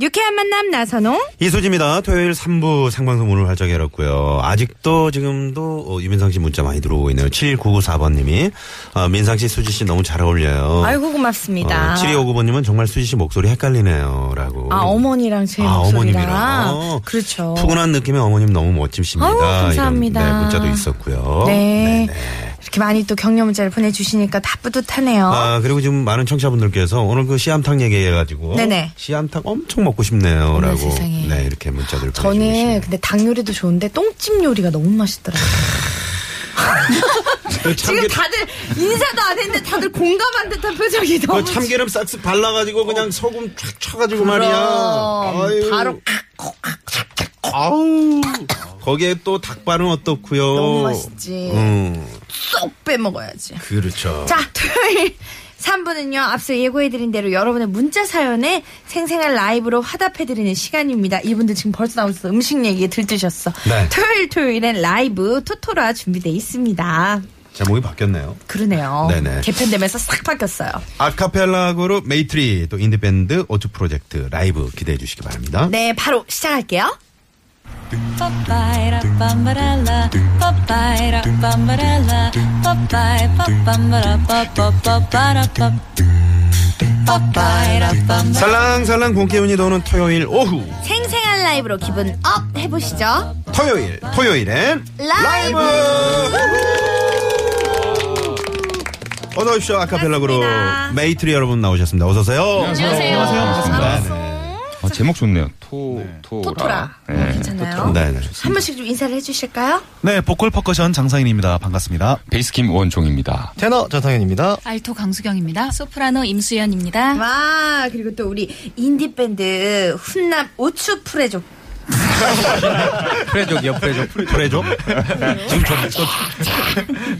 유쾌한 만남 나선홍 이수지입니다. 토요일 3부 생방송 문을 활짝 열었고요. 아직도 지금도 어, 유민상 씨 문자 많이 들어오고 있네요. 7994번님이 어, 민상 씨, 수지 씨 너무 잘 어울려요. 아이고 고맙습니다 어, 7259번님은 정말 수지 씨 목소리 헷갈리네요. 라고. 아 어머니랑 제 아, 목소리랑 어머님이랑. 어, 그렇죠 푸근한 느낌의 어머님 너무 멋지십니다. 아우, 감사합니다. 이런, 네, 문자도 있었고요. 네. 네네. 이렇게 많이 또 격려 문자를 보내주시니까 다 뿌듯하네요 아, 그리고 지금 많은 청취자분들께서 오늘 그 씨암탉 얘기해가지고. 네네. 씨암탉 엄청 먹고 싶네요. 어머, 라고. 세상에. 네, 이렇게 문자들 저는 보내주시네요. 근데 닭 요리도 좋은데 똥집 요리가 너무 맛있더라고요. 그 지금 다들 인사도 안 했는데 다들 공감한 듯한 표정이 너무 그 참기름 싹싹 발라가지고 그냥 소금 촥 쳐가지고 말이야. 아유. 바로 아우. 거기에 또 닭발은 어떻고요? 너무 맛있지. 음, 쏙 빼먹어야지. 그렇죠. 자, 토요일 3부는요, 앞서 예고해드린 대로 여러분의 문자 사연에 생생한 라이브로 화답해드리는 시간입니다. 이분들 지금 벌써 나오셔서 음식 얘기에 들뜨셨어. 네. 토요일 토요일엔 라이브 토토라 준비돼 있습니다. 제목이 바뀌었네요. 그러네요. 네네. 개편되면서 싹 바뀌었어요. 아카펠라 그룹 메이트리 또 인디밴드 오추 프로젝트 라이브 기대해 주시기 바랍니다. 네, 바로 시작할게요. 밤바렐라, 밤바렐라, papapapara. 살랑살랑 봄기운이 도는 토요일 오후 생생한 라이브로 기분 up 해보시죠. 토요일 토요일엔 라이브! 어서 오십시오 아카펠라 그룹 반갑습니다. 메이트리 여러분 나오셨습니다. 어서 오세요. 안녕하세요. 반갑습니다. 아, 제목 좋네요. 토, 토라. 토토라. 네. 괜찮나요? 네, 네. 한 번씩 좀 인사를 해주실까요? 네, 보컬 퍼커션 장상인입니다. 반갑습니다. 베이스 김 원종입니다. 테너 전상현입니다. 알토 강수경입니다. 소프라노 임수연입니다. 와, 그리고 또 우리 인디밴드 훈남 오추 프레조. 프레족이요, 프레족. 프레족? 지금 저, 저,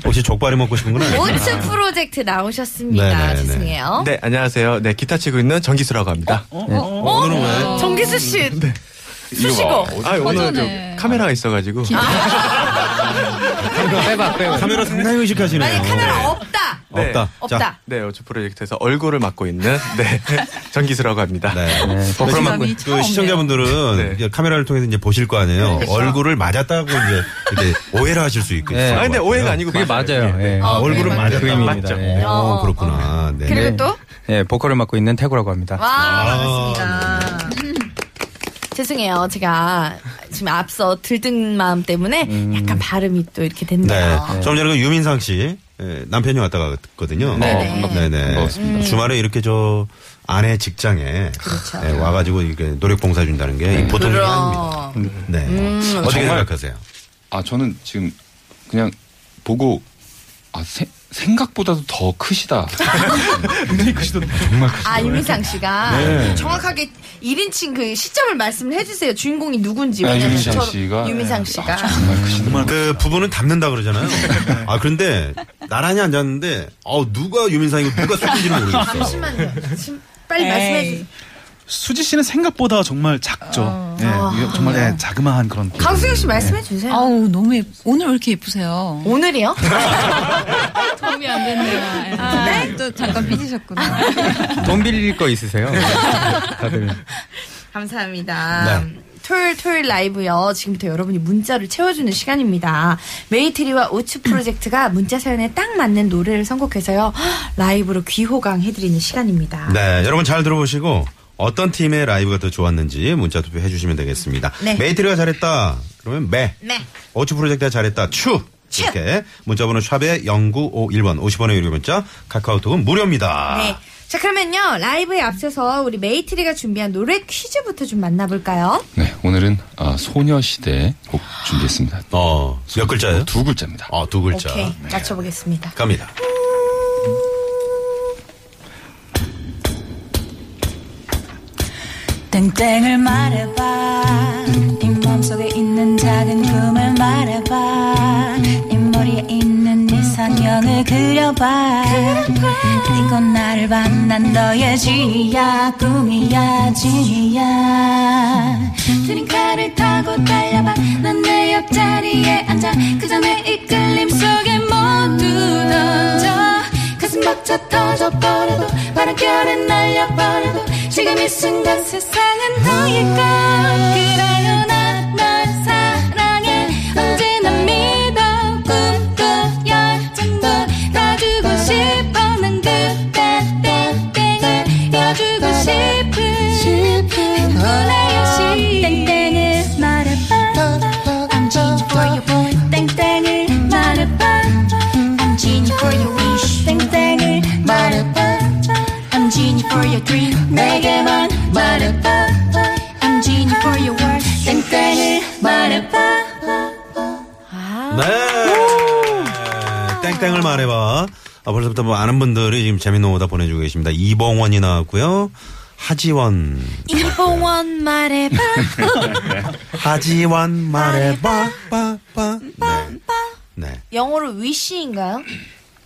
혹시 족발이 먹고 싶은 건 아니에요? 오추 프로젝트 나오셨습니다. 네네네. 죄송해요. 네, 안녕하세요. 네, 기타 치고 있는 전기수라고 합니다. 오늘은 왜? 정기수 씨. 수시고. 아, 오늘 좀. 카메라가 있어가지고. 카메라 상당히 의식하시네요. 아니, 카메라 없다. 네. 없다. 없다. 자, 네, 오츠 프로젝트에서 얼굴을 맡고 있는, 네, 전기수라고 합니다. 네. 보컬 그러면 맡고 그 시청자분들은 네. 카메라를 통해서 이제 보실 거 아니에요. 얼굴을 맞았다고 이제 오해를 하실 수 있고. 아, 근데 오해가 아니고. 그게 맞아요. 네. 예. 아, 얼굴을 맞았다. 그림입니다. 맞죠. 예. 어, 그렇구나. 네. 그리고 또? 예, 보컬을 맡고 있는 태구라고 합니다. 와, 아, 반갑습니다. 죄송해요. 제가 지금 앞서 들뜬 마음 때문에 약간 발음이 또 이렇게 네. 됐네요. 좀 전에 그 유민상 씨 예, 남편이 왔다 갔거든요. 네네. 음. 네네. 반갑습니다. 주말에 이렇게 저 아내 직장에 그렇죠. 예, 와가지고 이렇게 노력 봉사 준다는 게 보통 일이 아닙니다. 네. 음. 어떻게 정말- 생각하세요? 아, 저는 지금 그냥 보고, 아, 세- 생각보다도 더 크시다. 굉장히 크시다. 정말 크시다. 아, 유민상 씨가 네. 정확하게 1인칭 그 시점을 말씀을 해주세요. 주인공이 누군지. 아, 유민상 씨가. 유민상 아, 씨가. 정말 크시다. 그 부부는 닮는다 그러잖아요. 아 그런데 나란히 앉았는데 어 누가 유민상이고 누가 수진지는 모르겠어. 잠시만요. 지금 빨리 말씀해 주세요. 수지 씨는 생각보다 정말 작죠. 예, 이게 정말 예, 자그마한 그런. 강수영 씨 말씀해 주세요. 아우, 너무 예 오늘 왜 이렇게 예쁘세요? 오늘이요? 도움이 안 됐네요. 아, 네? 또 잠깐 삐지셨구나. 돈 빌릴 거 있으세요? 다들. 감사합니다. 네. 토요일 토요일 라이브요. 지금부터 여러분이 문자를 채워주는 시간입니다. 메이트리와 오추 프로젝트가 문자 사연에 딱 맞는 노래를 선곡해서요. 라이브로 귀호강 해드리는 시간입니다. 네, 여러분 잘 들어보시고 어떤 팀의 라이브가 더 좋았는지 문자 투표 해주시면 되겠습니다. 네. 메이트리가 잘했다. 그러면 메. 네. 오추 프로젝트가 잘했다. 추. 추. 이렇게 문자번호 샵에 0951번 50원의 유료 문자 카카오톡은 무료입니다. 네. 자, 그러면요. 라이브에 앞서서 우리 메이트리가 준비한 노래 퀴즈부터 좀 만나볼까요? 네, 오늘은 아, 소녀시대 곡 준비했습니다. 어, 몇 글자예요? 두 글자입니다. 어, 두 글자. 오케이. 맞춰보겠습니다. 갑니다. 땡땡을 말해봐. 네 몸속에 있는 작은 꿈을 말해봐. 네 머리에 있는 이상형을 그려봐. 그리고 나를 만난 너의 지야 꿈이야 지야. 트링카를 타고 달려봐. 난 내 옆자리에 앉아. 그 전에 이끌림 속에 모두 던져. 가슴 벅차 터져버려도 바람결에 날려버려도 지금 이 순간 세상은 너의 것 그래요 네. 땡땡을 말해봐. 아, 벌써부터 뭐 아는 분들이 지금 재밌는 오답 보내주고 계십니다. 이봉원이 나왔고요. 하지원. 이봉원 말해봐. 하지원 말해봐. 빠, 빠. 네. 네. 영어로 wish인가요?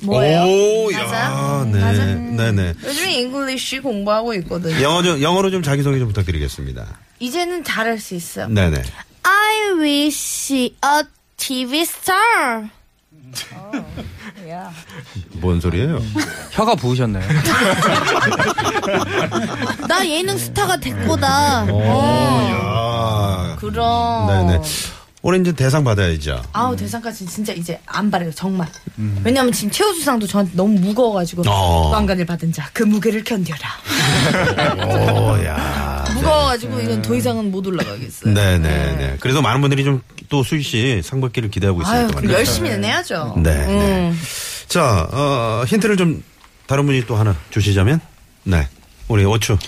뭐예요? 오, 맞아요? 야, 네. 맞아요? 네네. 요즘에 English 공부하고 있거든요. 영어 좀, 영어로 좀 자기소개 좀 부탁드리겠습니다. 이제는 잘할 수 있어요. 네네. I wish a TV star. 뭔 소리예요? 혀가 부으셨나요? 나 예능 스타가 됐고다. 오, 어. 야. 그럼. 네네. 올해 이제 대상 받아야죠. 아우 대상까지 진짜 이제 안 바래요 정말. 왜냐면 지금 최우수상도 저한테 너무 무거워가지고 어. 왕관을 받은 자 그 무게를 견뎌라. 오, 야. 무거워가지고 이건 더 이상은 못 올라가겠어요. 네네네. 그래도 많은 분들이 좀 또 수희 씨 상받기를 기대하고 아유 있으니까. 그럼 열심히는 해야죠. 네. 네. 음. 자, 어, 힌트를 좀 다른 분이 또 하나 주시자면, 네. 우리 오추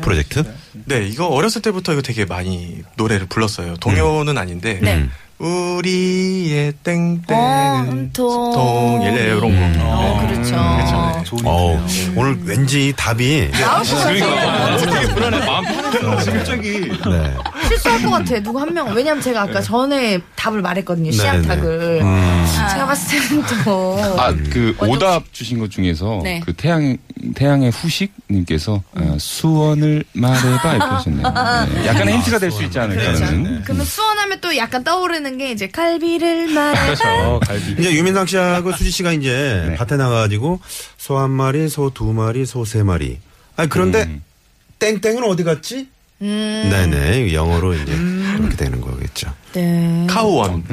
프로젝트. 네, 이거 어렸을 때부터 이거 되게 많이 노래를 불렀어요. 동요는 아닌데. 네. 우리의 땡땡은 온통. 통일 네, 이런 거. 어, 네. 그렇죠. 괜찮아요. 좋은 어, 오늘 왠지 답이. 그러니까 되게 불안해. 마음 편했어. 지금 갑자기. 네. 실수할 것 같아. 누구 한 명. 왜냐면 제가 아까 전에 답을 말했거든요. 네, 씨앗탁을. 네. 음. 제가 봤을 때는 또. 아, 그 오답 주신 것 중에서 네. 그 태양 태양의 후식님께서 어, 수원을 말해봐 이렇게 하셨네요. 네. 약간 힌트가 될 수 있지 않을까라는. 그러면 수원하면 또 약간 떠오르는 게 이제 갈비를 말해봐. 어, 갈비. 이제 유민상 씨하고 수지 씨가 이제 네. 밭에 나가가지고 소 한 마리, 소 두 마리, 소 세 마리. 아니, 그런데 음. 땡땡은 어디 갔지? 음. 네네. 영어로 이제 이렇게 되는 거겠죠. 네. 카우원.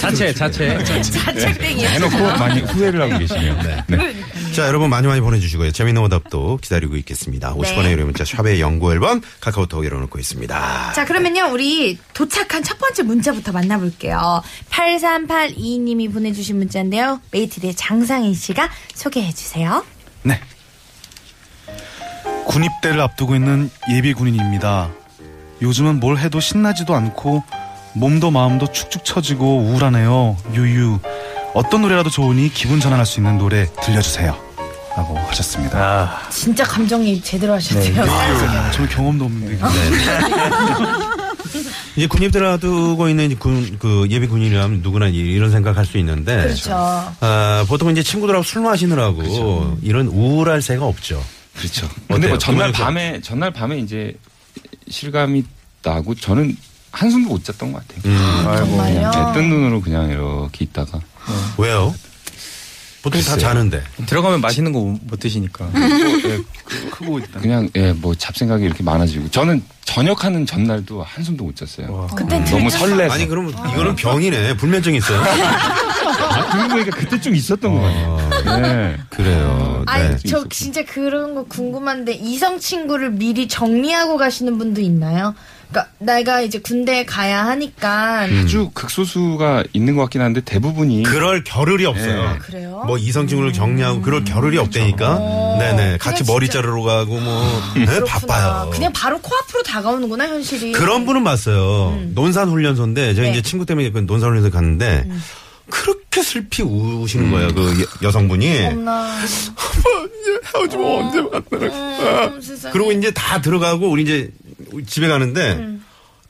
자체, 자체. 자책땡이야. 해놓고 많이 후회를 하고 계시네요. 네. 자, 여러분 많이 많이 보내주시고요. 재미있는 오답도 기다리고 있겠습니다. 50원의 유료 문자 샵의 연구 앨범 카카오톡 열어놓고 있습니다. 자, 그러면요, 우리 도착한 첫 번째 문자부터 만나볼게요. 8382님이 보내주신 문자인데요. 메이트리의 장상인 씨가 소개해주세요. 네. 군입대를 앞두고 있는 예비 군인입니다. 요즘은 뭘 해도 신나지도 않고 몸도 마음도 축축 처지고 우울하네요. 유유. 어떤 노래라도 좋으니 기분 전환할 수 있는 노래 들려주세요. 라고 하셨습니다. 아, 진짜 감정이입 제대로 하셨대요. 아, 저는 경험도 없는데. 이제 군입대를 앞두고 있는 군, 그 예비 군인이라면 누구나 이런 생각할 수 있는데. 그렇죠. 아, 보통 이제 친구들하고 술 마시느라고 이런 우울할 새가 없죠. 그렇죠. 근데? 뭐 전날 밤에 전날 밤에 이제 실감이 나고 저는 한숨도 못 잤던 것 같아요. 음, 정말요? 네, 뜬 눈으로 그냥 이렇게 있다가 왜요? 보통 다 글쎄요. 자는데. 들어가면 맛있는 거 못 드시니까. 크고 있다. 그냥 예 뭐 잡생각이 이렇게 많아지고 저는 저녁하는 전날도 한숨도 못 잤어요. 그때 너무 설레서. 아니, 그러면 이거는 병이네. 불면증 있어요. 아, 그런 거니까 그때 좀 있었던 것 같아요. 네. 그래요. 아니, 네. 저 진짜 그런 거 궁금한데, 이성 친구를 미리 정리하고 가시는 분도 있나요? 그러니까 내가 이제 군대에 가야 하니까. 아주 극소수가 있는 것 같긴 한데 대부분이 그럴 겨를이 없어요. 네. 그래요? 뭐 이성증을 정리하고 그럴 겨를이 없다니까. 네네. 같이 머리 진짜- 자르러 가고 뭐 네, 그렇구나. 바빠요. 그냥 바로 코앞으로 다가오는구나, 현실이. 그런 분은 봤어요. 논산 훈련소인데 제가 네. 이제 친구 때문에 그 논산 훈련소 갔는데 그렇게 슬피 우시는 거예요. 그 여- 여성분이. 엄나. 헤어지면 언제 만나나. 음, 세상에. 그리고 이제 다 들어가고 우리 이제 집에 가는데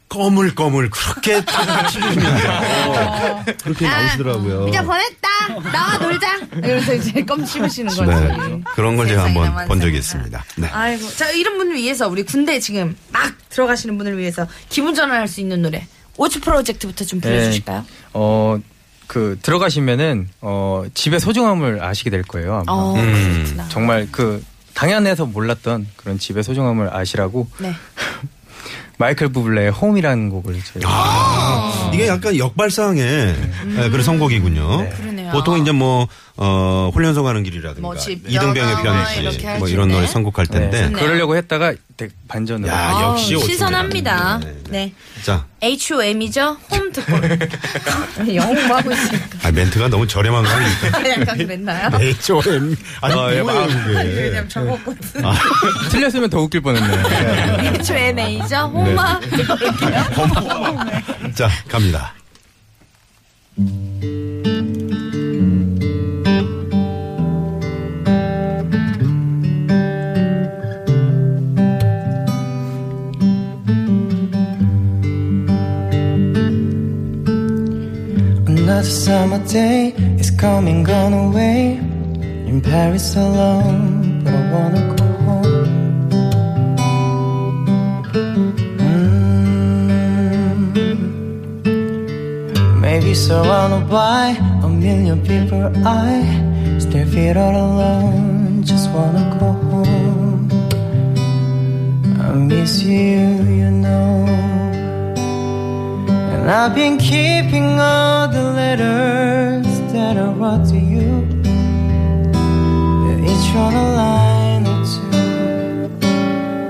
거물거물 그렇게 치시면 돼요. 그렇게 나오시더라고요. 이제 보냈다. 나와 놀자. 이러면서 이제 껌 씹으시는 거지. 네. 그런 걸 제가 한번 본 적이. 있습니다. 네. 아이고. 자, 이런 분을 위해서 우리 군대 지금 막 들어가시는 분을 위해서 기분 전환할 수 있는 노래. 오츠 프로젝트부터 좀 불러주실까요? 어, 그, 들어가시면은, 어, 집의 소중함을 아시게 될 거예요. 아마. 어, 음. 정말 그, 당연해서 몰랐던 그런 집의 소중함을 아시라고 네. 마이클 부블레의 홈이라는 곡을 저희가 아, 이게 약간 역발상의 네, 그런 선곡이군요. 그러네요. 보통 이제 뭐, 어, 훈련소 가는 길이라든가, 뭐 집, 이등병의 영화 편지, 이렇게 할뭐수 이런 노래 있네. 선곡할 텐데. 좋네요. 그러려고 했다가 반전으로. 야, 역시 오츠입니다. 신선합니다. 네, 네. 네. 자, H.O.M이죠? 홈 듣고. 영어 하고 있으니까. 아, 멘트가 너무 저렴한 거 아닙니까? 약간 그랬나요? H.O.M. 아니, 아, 예, 뭐예요, 막- 그게. 그냥 적었거든. 틀렸으면 더 웃길 뻔했네요. H.O.M.A죠? 홈마. 자, 갑니다. Another summer day is coming, gone away. In Paris alone, but I wanna go home. Mm. Maybe surrounded by a million people, I still feel all alone. Just wanna go And I've been keeping all the letters that I wrote to you. Each on a line or two.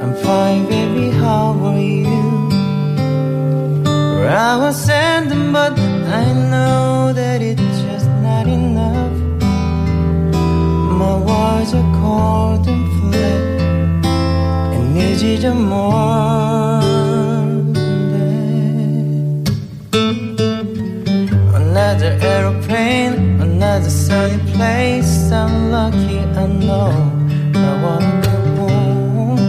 I'm fine, baby, how are you? I was sending, but I know that it's just not enough. My words are cold and flat, and need you more. Sunny place. I'm lucky, I know. I wanna go home.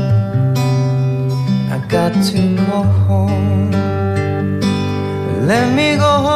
I got to go home. Let me go home.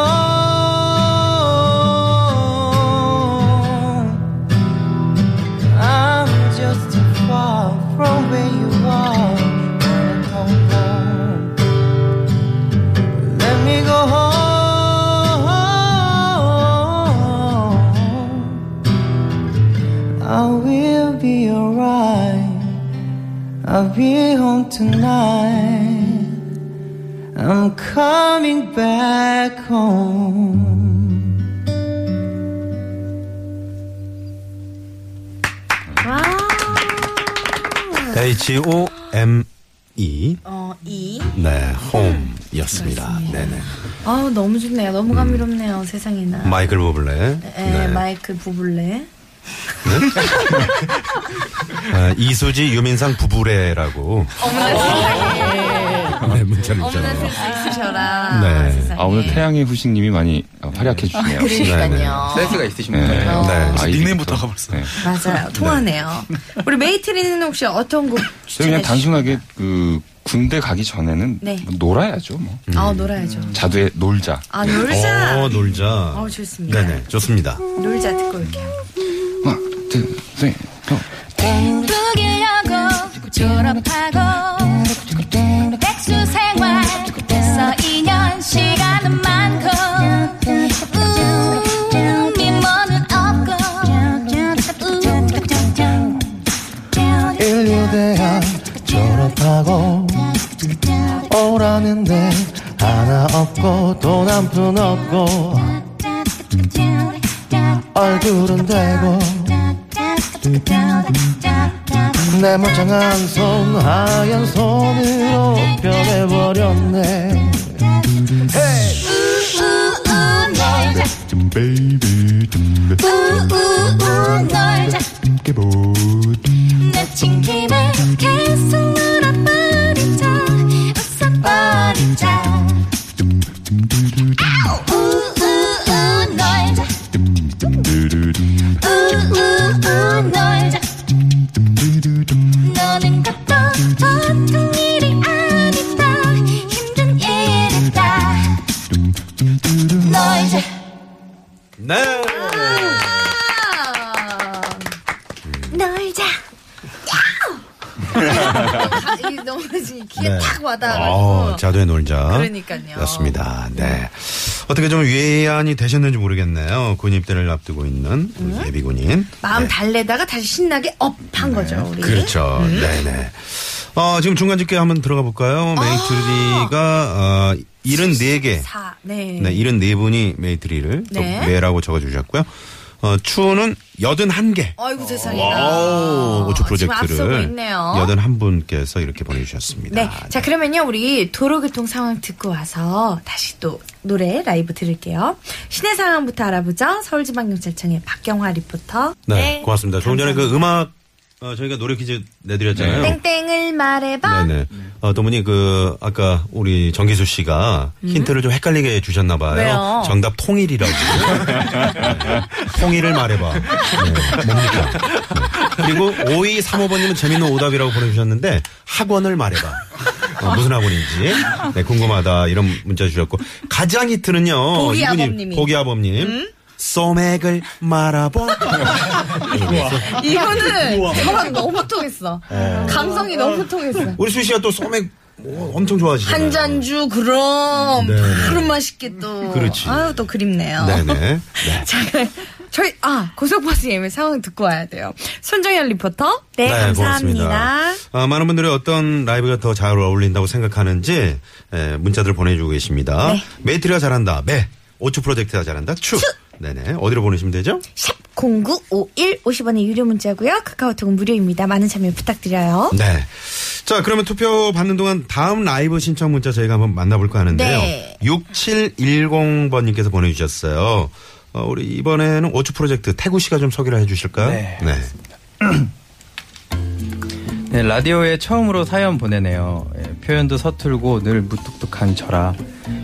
H.O.M.E. 어, 이. 네, 홈이었습니다. 네네. 아우, 너무 좋네요. 너무 감미롭네요, 세상에나. 마이클 보블레. 네, 마이클 부블레. 아, 이수지 유민상 부부래라고. 네, 문자를 어머나 주잖아요. 센스 있으셔라. 네. 세상에. 아, 오늘 태양의 후식님이 많이 어, 활약해 주시네요. 그러니까요. 센스가 있으신 네. 분이에요. 어. 네. 아, 닉네임부터 이제부터. 가버렸어. 네. 맞아요. 통하네요. 우리 메이트리는 혹시 어떤 곡 그냥 추천해 단순하게 그 군대 가기 전에는 네. 뭐 놀아야죠. 뭐 주시죠? 아, 놀아야죠. 자두에 놀자. 아, 놀자. 어, 놀자. 어, 좋습니다. 네네, 좋습니다. 놀자 듣고 올게요. 하나, 둘, 셋, 고. 공부하고 졸업하고 없고 돈한푼 없고 얼굴은 되고 내 멀쩡한 손 하얀 손으로 변해버렸네 놀자 우우우 놀자 내친 김에 계속 놀아버 지금 귀에 네. 탁 와닿아가지고. 어, 자두의 놀자. 그러니까요. 였습니다. 네. 어떻게 좀 위안이 되셨는지 모르겠네요. 군 입대를 앞두고 있는 우리 음? 예비군인. 마음 달래다가 다시 신나게 up한 거죠, 우리. 그렇죠. 음. 네네. 어, 지금 중간 집계 한번 들어가 볼까요? 메이트리가, 어, 74개. 사, 네. 네, 74분이 메이트리를 또 네. 메라고 적어주셨고요. 어, 추는 81개. 아이고 세상에. 와우, 앞서고 프로젝트를 있네요. 81분께서 이렇게 보내주셨습니다. 네. 자, 그러면요, 우리 도로교통 상황 듣고 와서 다시 또 노래 라이브 들을게요. 시내 상황부터 알아보죠. 서울지방경찰청의 박경화 리포터. 네, 고맙습니다. 조금 전에 그 음악, 어, 저희가 노래 퀴즈 내드렸잖아요. 땡땡을 말해봐. 네네. 어, 또 분이 그, 아까 우리 정기수 씨가 힌트를 좀 헷갈리게 주셨나 봐요. 음? 왜요? 정답 통일이라고. 네. 통일을 말해봐. 네, 뭡니까? 네. 그리고 5235번님은 재밌는 오답이라고 보내주셨는데 학원을 말해봐. 어, 무슨 학원인지 네, 궁금하다 이런 문자 주셨고 가장 히트는요 보기아범님이. 보기아범님 소맥을 말아봐 이거는 저랑 너무 통했어. 감성이 너무 통했어. 우리 수희 씨가 또 소맥 뭐 엄청 좋아하시잖아요 한 잔주 그럼 네. 그런 맛있게 또. 그렇지. 아유 또 그립네요. 네네 네. 자, 저희 아 고속버스 예매 상황 듣고 와야 돼요. 손정현 리포터. 네, 감사합니다. 고맙습니다. 아, 많은 분들이 어떤 라이브가 더 잘 어울린다고 생각하는지 에, 문자들 보내주고 계십니다. 네. 메이트리가 잘한다. 메. 오추 프로젝트가 잘한다. 추. 네네. 어디로 보내시면 되죠? 샵 0951 50원의 유료 문자고요. 카카오톡은 무료입니다. 많은 참여 부탁드려요. 네. 자, 그러면 투표 받는 동안 다음 라이브 신청 문자 저희가 한번 만나볼까 하는데요. 네. 6710번님께서 보내주셨어요. 어, 우리 이번에는 오추 프로젝트 태구 씨가 좀 소개를 해 주실까요? 네. 네. 네, 라디오에 처음으로 사연 보내네요. 예, 표현도 서툴고 늘 무뚝뚝한 저라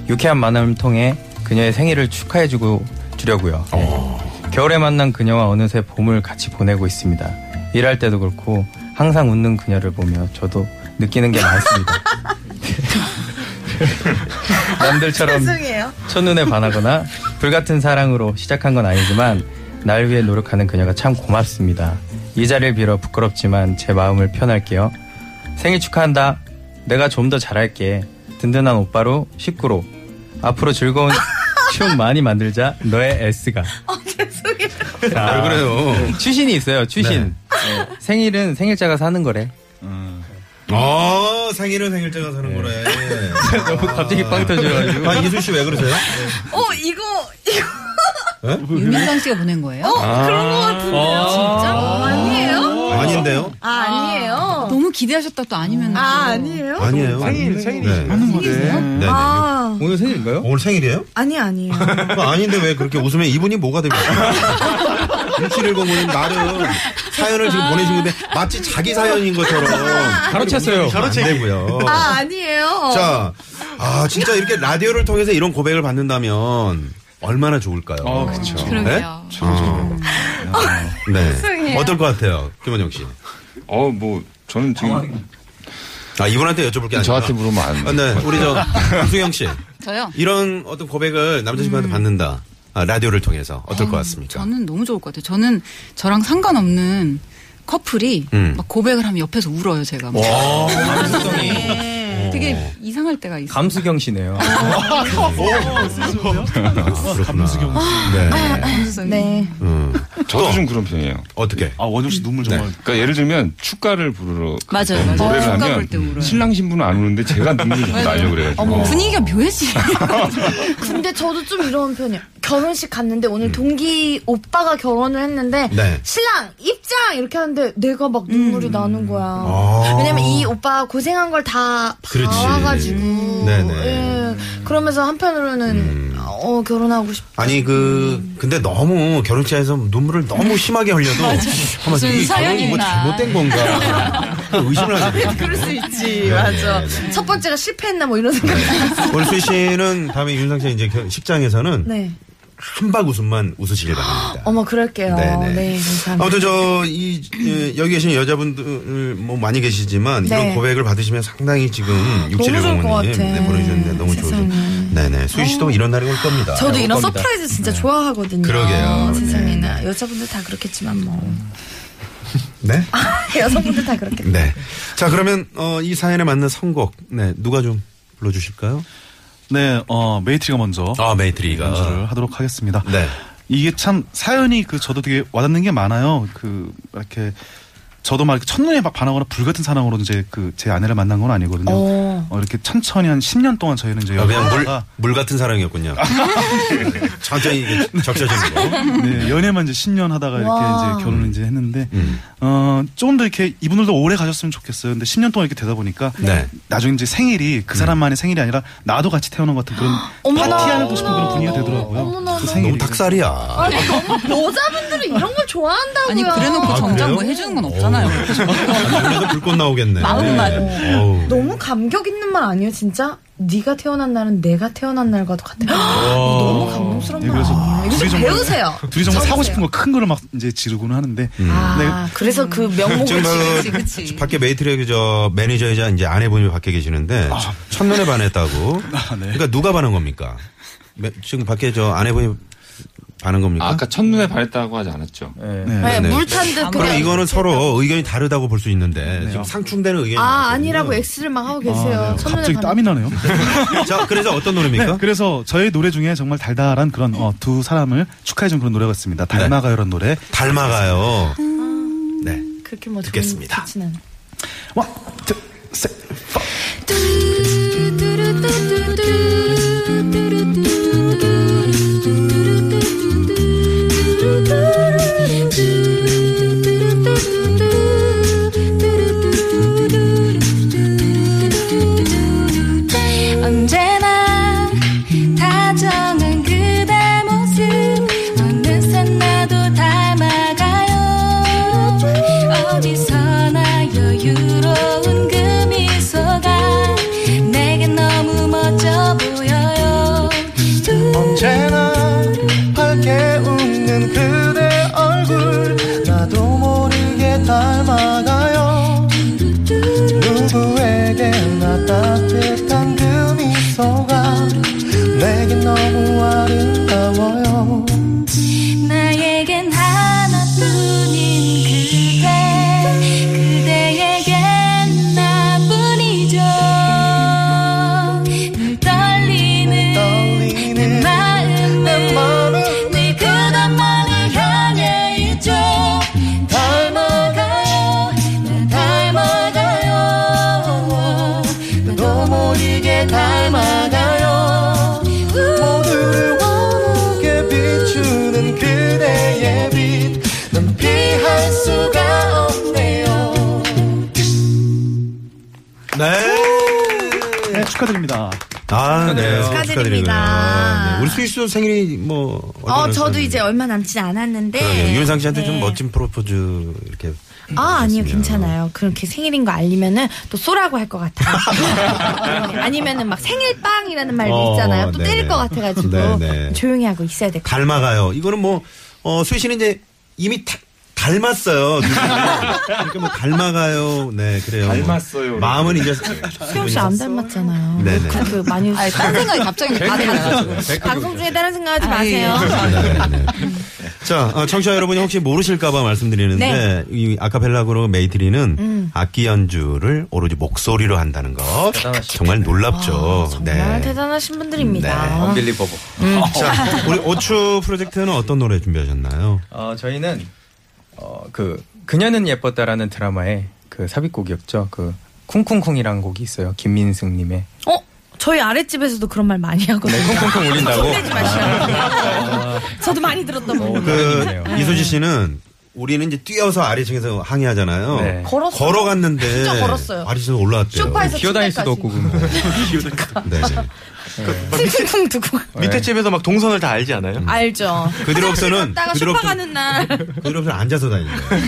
유쾌한 만남을 통해 그녀의 생일을 축하해주고 주려고요. 예, 겨울에 만난 그녀와 어느새 봄을 같이 보내고 있습니다. 일할 때도 그렇고 항상 웃는 그녀를 보며 저도 느끼는 게 많습니다. 남들처럼. 첫눈에 반하거나 불같은 사랑으로 시작한 건 아니지만 날 위해 노력하는 그녀가 참 고맙습니다. 이 자리를 빌어 부끄럽지만 제 마음을 표현할게요. 생일 축하한다. 내가 좀 더 잘할게. 든든한 오빠로 식구로 앞으로 즐거운 추억 많이 만들자. 너의 S가. 죄송해요. 아, 왜 그래요? 추신이 있어요. 추신. 네, 생일은 생일자가 사는 거래. 어, 생일은 생일자가 사는 거래. 너무 갑자기 빵 터져가지고. 아, 이수 씨 왜 그러세요? 어 이거 이거 유민상 씨가 보낸 거예요? 어 그런 거 같은데요. 아. 아니에요? 아닌데요? 아 아니에요. 너무 기대하셨다 또 아니면 아 아니에요? 아니에요. 생일, 생일이죠. 네. 하는 거네. 네. 네. 아 오늘 생일인가요? 오늘 생일이에요? 아니 아니에요. 그거 아닌데 왜 그렇게 웃으면 이분이 뭐가 됩니까? 6710님 나름 사연을 지금 보내신 건데 마치 자기 사연인 것처럼 가로챘어요. 안 되고요. 아 아니에요. 자, 아 진짜 이렇게 라디오를 통해서 이런 고백을 받는다면 얼마나 좋을까요? 어, 그쵸. 그러게요. 아, 네. 어떨 것 같아요, 김원영 씨? 어, 뭐, 저는 지금 아 이분한테 여쭤볼 게 아니라 저한테 물으면 안 아, 네, 우리 저 김수영 씨 저요? 이런 어떤 고백을 남자친구한테 받는다. 아, 라디오를 통해서 어떨 것 같습니까? 저는 너무 좋을 것 같아요. 저는 저랑 상관없는 커플이 음. 막 고백을 하면 옆에서 울어요, 제가. 막. 와, 감수성이 되게 이상할 때가 있어요. 감수경 씨네요. 감수경 네. 네. 음. 저도 좀 그런 편이에요. 어떻게? 아 원영 씨 눈물 정말. 그러니까 예를 들면 축가를 부르러 맞아요, 맞아요. 노래를 축가 하면 부를 때 울어요. 신랑 신부는 안 우는데 제가 눈물을 좀 나려고 그래가지고. 어머, 분위기가 묘해지. 근데 저도 좀 이런 편이에요. 결혼식 갔는데 오늘 동기 오빠가 결혼을 했는데 네. 신랑 입장 이렇게 하는데 내가 막 눈물이 나는 거야. 아. 왜냐면 이 오빠 고생한 걸 다 그렇지. 봐가지고. 네네. 예. 그러면서 한편으로는 어 결혼하고 싶. 아니 그 근데 너무 결혼식장에서 눈물을 너무 심하게 흘려도 한번 무슨 이 결혼이 뭐 있나. 잘못된 건가 의심을 하게 돼요. 그럴 수 있지. 네, 맞아. 네, 네. 첫 번째가 실패했나 뭐 이런 생각이. 우리 수희 씨는 다음에 윤상 씨 이제 겨- 식장에서는 네. 함박 웃음만 웃으시길 바랍니다. 어머 그럴게요. 네네. 네, 감사합니다. 아무튼 저희 여기 계신 여자분들 뭐 많이 계시지만 네. 이런 고백을 받으시면 상당히 지금 너무 좋을 것 6710님 같아. 네, 보내주셨는데 너무 좋죠. 세상에. 네네 수희 씨도 이런 날이 올 겁니다. 저도 이런 겁니다. surprise 진짜 좋아하거든요. 그러게요. 세상에나 네. 여자분들 다 그렇겠지만 뭐. 네. 여성분들 다 그렇게. 네. 자, 그러면, 어, 이 사연에 맞는 선곡, 네, 누가 좀 불러주실까요? 네, 어, 메이트리가 먼저 아, 메이트리가. 연주를 하도록 하겠습니다. 네. 이게 참 사연이 그 저도 되게 와닿는 게 많아요. 그 이렇게 저도 막 첫눈에 막 반하거나 불같은 사랑으로 이제 그 제 아내를 만난 건 아니거든요. 어. 어, 이렇게 천천히 한 10년 동안 저희는 이제 아, 그냥 물, 물 같은 사랑이었군요. 천천히 이게 적셔지는 거. 네, 연애만 이제 10년 하다가 이렇게 와. 이제 결혼을 이제 했는데 음. 어, 조금 더 이렇게 이분들도 오래 가셨으면 좋겠어요. 근데 10년 동안 이렇게 되다 보니까 네. 나중에 이제 생일이 그 사람만의 생일이 아니라 나도 같이 태어난 것 같은 그런 어머나. 파티하고 싶은 그런 분위기가 되더라고요. 어머나. 그 생일이. 너무 닭살이야. 아니, 너무 여자분들은 이런 걸 좋아한다고요. 아니 그래놓고 아, 정작 그래요? 뭐 해주는 건 없잖아요. 그래서 불꽃 나오겠네. 마음만. 어우. 너무 감격 있는 말 아니에요, 진짜? 네가 태어난 날은 내가 태어난 날과도 같아. 너무 감동스러운 네, 말 그래서 아니에요? 이거 좀 배우세요. 둘이 정말 사고 배우세요. 싶은 거 큰 거를 막 이제 지르고는 하는데 아, 그래서 그 명목을 지금 그치, 그 그치. 밖에 메이트리의 저 매니저이자 이제 아내분이 밖에 계시는데 첫눈에 반했다고. 아, 네. 그러니까 누가 반한 겁니까? 매- 지금 밖에 저 아내분이 반한 겁니까? 아, 아까 첫눈에 반했다고 하지 않았죠? 네. 네. 네, 네. 물탄 듯 그럼 이거는 서로 의견이 다르다고 볼 수 있는데 지금 상충되는 의견이 아 많거든요. 아니라고 X를 막 하고 계세요. 아, 네. 첫눈에 갑자기 반- 땀이 나네요. 자, 그래서 어떤 노래입니까? 네, 그래서 저희 노래 중에 정말 달달한 그런 어, 두 사람을 축하해준 그런 노래가 있습니다. 닮아가요라는 노래. 닮아가요. 네. 그렇게 뭐 듣겠습니다. one, two, 셋, four. 씨도 생일이 뭐. 어 저도. 이제 얼마 남지 않았는데. 그러게요. 윤상 씨한테 좀 네. 멋진 프로포즈 이렇게. 아, 아니요. 괜찮아요. 그렇게 생일인 거 알리면은 또 쏘라고 할 것 같아요. 아니면은 막 생일빵이라는 말도 어, 있잖아요. 또 네네. 때릴 것 같아가지고 네네. 조용히 하고 있어야 될 것 같아요. 닮아가요. 이거는 뭐, 어, 수희 씨는 이제 이미 다, 닮았어요. 그러니까 뭐 닮아가요. 네, 그래요. 닮았어요. 마음은 이제. 수영 씨 안 닮았잖아요. 네네. 그, 그 많이. 아니, 딴 생각이 갑자기 다 나가지고. 방송 중에 다른 생각하지 아유. 마세요. 네, 네. 자, 어, 청취자 여러분이 혹시 모르실까봐 말씀드리는데, 네. 이 아카펠라 그룹 메이트리는 음. 악기 연주를 오로지 목소리로 한다는 거. 대단하시죠. 정말 놀랍죠. 아, 정말 네. 대단하신 분들입니다. 언빌리버버. 자, 우리 오추 프로젝트는 어떤 노래 준비하셨나요? 어, 저희는 어, 그 그녀는 예뻤다라는 드라마의 그 삽입곡이었죠. 그 쿵쿵쿵이라는 곡이 있어요. 김민승님의. 어? 저희 아랫집에서도 그런 말 많이 하거든요. 쿵쿵쿵 울린다고. 마시라고. 저도 많이 들었던 어, 분. 그. 이소지 씨는 우리는 이제 뛰어서 아래층에서 항의하잖아요. 네. 걸었어요. 걸어갔는데. 진짜 걸었어요. 아래층에서 올라왔대요. 소파에서 기어다닐 수도 없고 침대까지. 그럼. 네. 쿵쿵쿵 두고. 밑에 집에서 막 동선을 다 알지 않아요? 알죠. 그 뒤로부터는, 갔다가 그 쇼파 뒤로부터, 가는 날그 앉아서 다니는 거예요.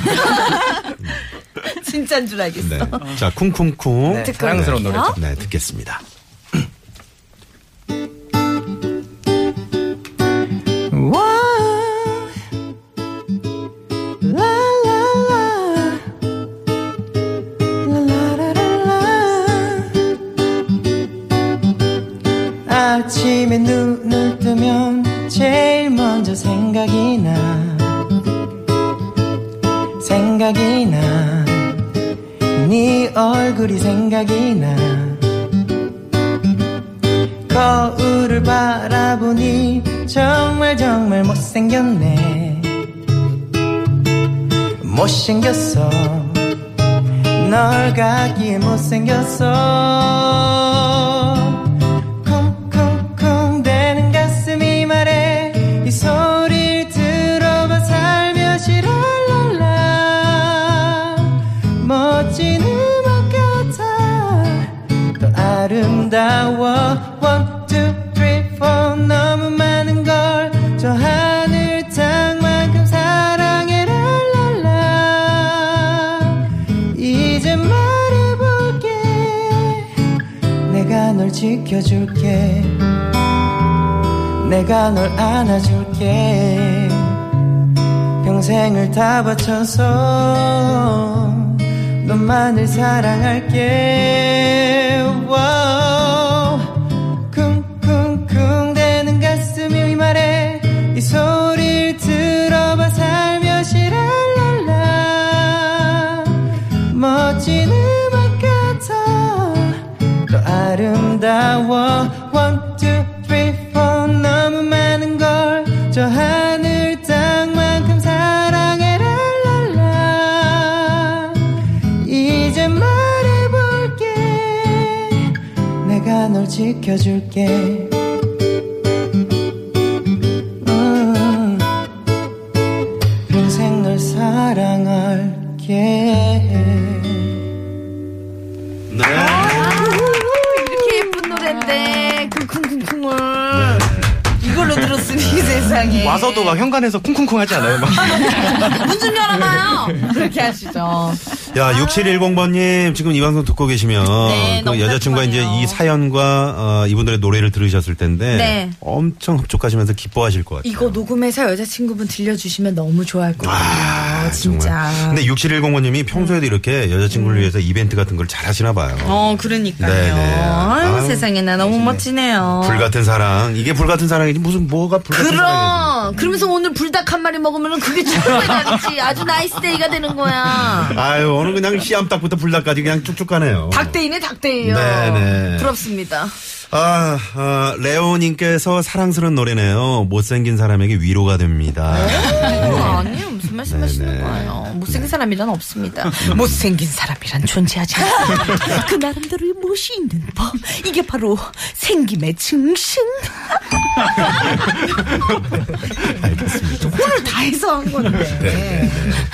진짜인 줄 알겠어. 네. 자, 쿵쿵쿵. 네, 사랑스러운. 노래죠. 네, 듣겠습니다. 아침에 눈을 뜨면 제일 먼저 생각이 나 생각 생각이 나. 네 얼굴이 생각이 나. 거울을 바라보니 정말 정말 못생겼네. 못생겼어. 널 갖기에 못생겼어. 지켜줄게. 내가 널 안아줄게. 평생을 다 바쳐서 너만을 사랑할게 지켜줄게. 음, 평생 널 사랑할게. 네. 이렇게 예쁜 노래인데. 쿵쿵쿵쿵을 이걸로 들었으니 세상에 와서도 막 현관에서 쿵쿵쿵 하지 않아요? 막. 문좀 열어놔요 그렇게 하시죠 야, 6710번님, 지금 이 방송 듣고 계시면, 네, 그 너무 여자친구가 이제. 이 사연과, 어, 이분들의 노래를 들으셨을 텐데, 네. 엄청 흡족하시면서 기뻐하실 것 같아요. 이거 녹음해서 여자친구분 들려주시면 너무 좋아할 것 같아요 진짜 정말. 근데 6710번님이 평소에도 이렇게 여자친구를 위해서 이벤트 같은 걸 잘 하시나 봐요. 어 그러니까요 네 네. 아유 아유, 세상에 나 너무 멋지네요 불 같은 사랑. 이게 불 같은 사랑이지. 무슨 뭐가 불 같은 사랑 그럼 그러면서 오늘 불닭 한 마리 먹으면 그게 최고의 날이지. 아주 nice day가 되는 거야. 아유, 오늘 그냥 씨암탉부터 불닭까지 그냥 쭉쭉 가네요. 닭데이네 닭데이요. 네네. 부럽습니다. 아, 아, 레오님께서 사랑스러운 노래네요. 못생긴 사람에게 위로가 됩니다. 어, 아니에요. 무슨 말씀하시는 거예요? 못생긴 사람이란 없습니다. 못생긴 사람이란 존재하지 않습니다. 그 나름대로의 멋이 있는 법? 이게 바로 생김의 증신 알겠습니다 오늘 다 해서 한 건데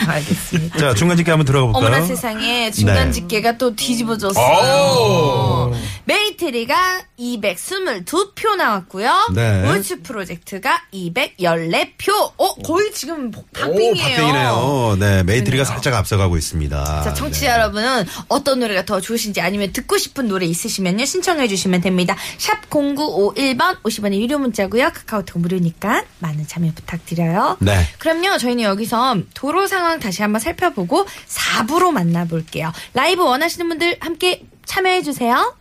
알겠습니다 자, 중간 집계 한번 들어가 볼까요? 어머나 세상에 중간 네. 집계가 또 뒤집어졌어요. 메이트리가 222표 나왔고요. 네. 오추 프로젝트가 214표. 어, 거의 지금 오, 박빙이에요. 박빙이네요. 네, 메이트리가 살짝 앞서가고 있습니다. 자, 청취자 여러분은 어떤 노래가 더 좋으신지 아니면 듣고 싶은 노래 있으시면요. 신청해 주시면 됩니다. 샵 0951번 50원의 유료 문자고요. 카카오톡 무료니까 많은 참여 부탁드려요. 네. 그럼요, 저희는 여기서 도로 상황 다시 한번 살펴보고 4부로 만나볼게요. 라이브 원하시는 분들 함께 참여해 주세요.